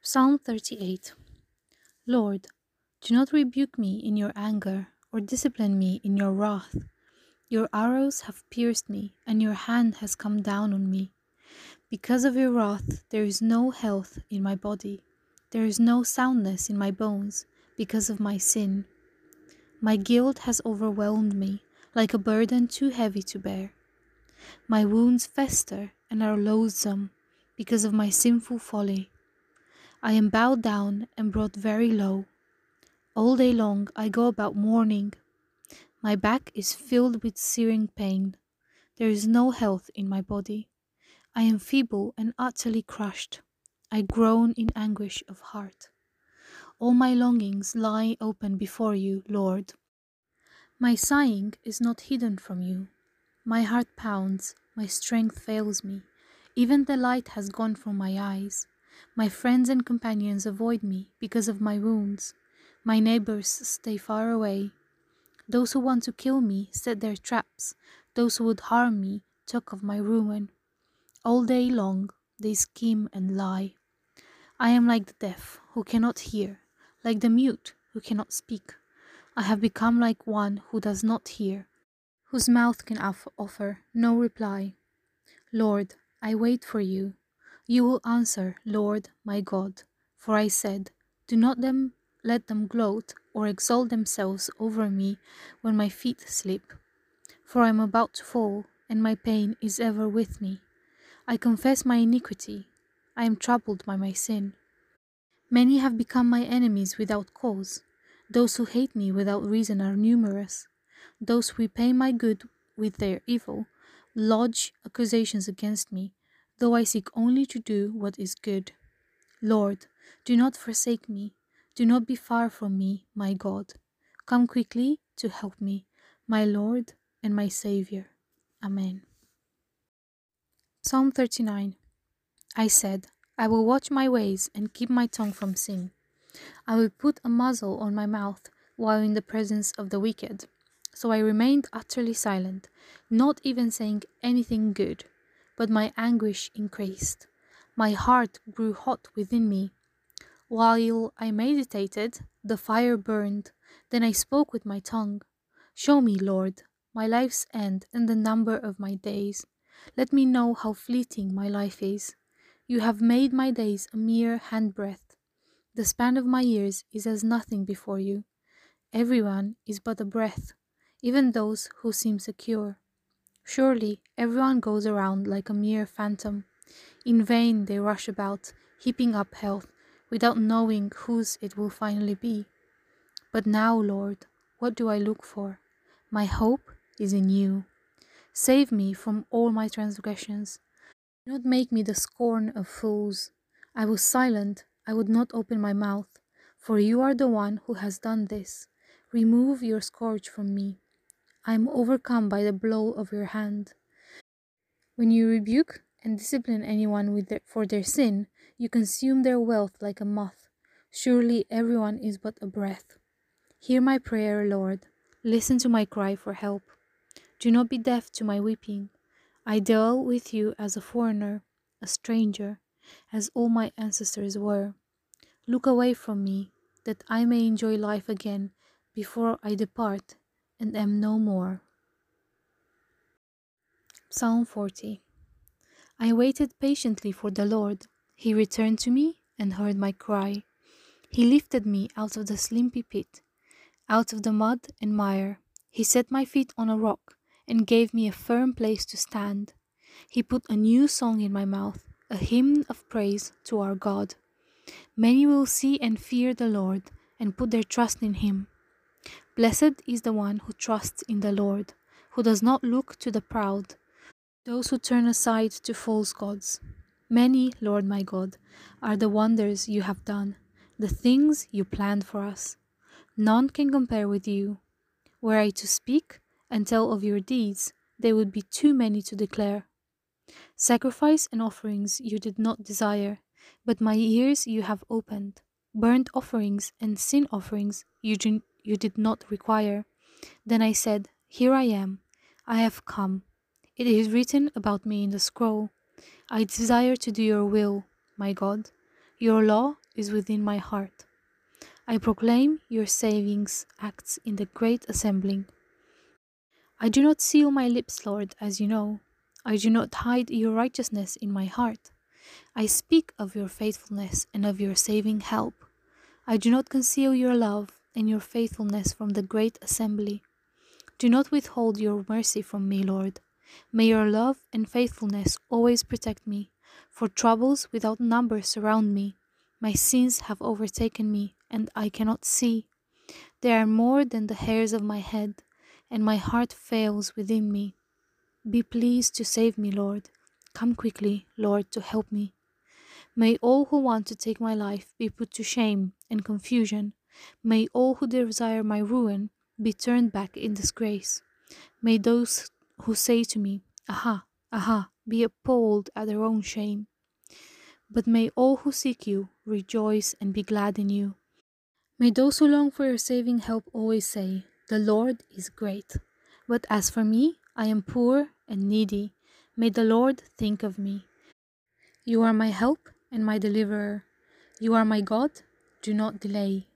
Psalm 38 Lord, do not rebuke me in your anger, or discipline me in your wrath. Your arrows have pierced me, and your hand has come down on me. Because of your wrath, there is no health in my body, there is no soundness in my bones, because of my sin. My guilt has overwhelmed me, like a burden too heavy to bear. My wounds fester and are loathsome because of my sinful folly. I am bowed down and brought very low. All day long I go about mourning. My back is filled with searing pain. There is no health in my body. I am feeble and utterly crushed. I groan in anguish of heart. All my longings lie open before you, Lord. My sighing is not hidden from you. My heart pounds, my strength fails me. Even the light has gone from my eyes. My friends and companions avoid me because of my wounds. My neighbors stay far away. Those who want to kill me set their traps. Those who would harm me talk of my ruin. All day long they scheme and lie. I am like the deaf who cannot hear, like the mute who cannot speak. I have become like one who does not hear, whose mouth can offer no reply. Lord, I wait for you. You will answer, Lord my God. For I said, Do not them let them gloat or exalt themselves over me when my feet slip. For I am about to fall, and my pain is ever with me. I confess my iniquity. I am troubled by my sin. Many have become my enemies without cause. Those who hate me without reason are numerous. Those who repay my good with their evil lodge accusations against me though I seek only to do what is good. Lord, do not forsake me. Do not be far from me, my God. Come quickly to help me, my Lord and my Saviour. Amen. Psalm 39 I said, I will watch my ways and keep my tongue from sin. I will put a muzzle on my mouth while in the presence of the wicked. So I remained utterly silent, not even saying anything good but my anguish increased. My heart grew hot within me. While I meditated, the fire burned. Then I spoke with my tongue. Show me, Lord, my life's end and the number of my days. Let me know how fleeting my life is. You have made my days a mere handbreadth. The span of my years is as nothing before you. Everyone is but a breath, even those who seem secure. Surely everyone goes around like a mere phantom. In vain they rush about, heaping up health, without knowing whose it will finally be. But now, Lord, what do I look for? My hope is in you. Save me from all my transgressions. Do not make me the scorn of fools. I was silent, I would not open my mouth, for you are the one who has done this. Remove your scourge from me. I am overcome by the blow of your hand. When you rebuke and discipline anyone their, for their sin, you consume their wealth like a moth. Surely everyone is but a breath. Hear my prayer, Lord. Listen to my cry for help. Do not be deaf to my weeping. I dwell with you as a foreigner, a stranger, as all my ancestors were. Look away from me, that I may enjoy life again before I depart and am no more. Psalm 40 I waited patiently for the Lord. He returned to me and heard my cry. He lifted me out of the slimpy pit, out of the mud and mire. He set my feet on a rock and gave me a firm place to stand. He put a new song in my mouth, a hymn of praise to our God. Many will see and fear the Lord and put their trust in him. Blessed is the one who trusts in the Lord, who does not look to the proud, those who turn aside to false gods. Many, Lord my God, are the wonders you have done, the things you planned for us. None can compare with you. Were I to speak and tell of your deeds, they would be too many to declare. Sacrifice and offerings you did not desire, but my ears you have opened. Burnt offerings and sin offerings you you did not require. Then I said, Here I am, I have come. It is written about me in the scroll. I desire to do your will, my God. Your law is within my heart. I proclaim your savings acts in the great assembling. I do not seal my lips, Lord, as you know. I do not hide your righteousness in my heart. I speak of your faithfulness and of your saving help. I do not conceal your love and your faithfulness from the great assembly. Do not withhold your mercy from me, Lord. May your love and faithfulness always protect me, for troubles without number surround me. My sins have overtaken me, and I cannot see. They are more than the hairs of my head, and my heart fails within me. Be pleased to save me, Lord. Come quickly, Lord, to help me. May all who want to take my life be put to shame and confusion. May all who desire my ruin be turned back in disgrace. May those who say to me, Aha, aha, be appalled at their own shame. But may all who seek you rejoice and be glad in you. May those who long for your saving help always say, The Lord is great. But as for me, I am poor and needy. May the Lord think of me. You are my help and my deliverer. You are my God. Do not delay.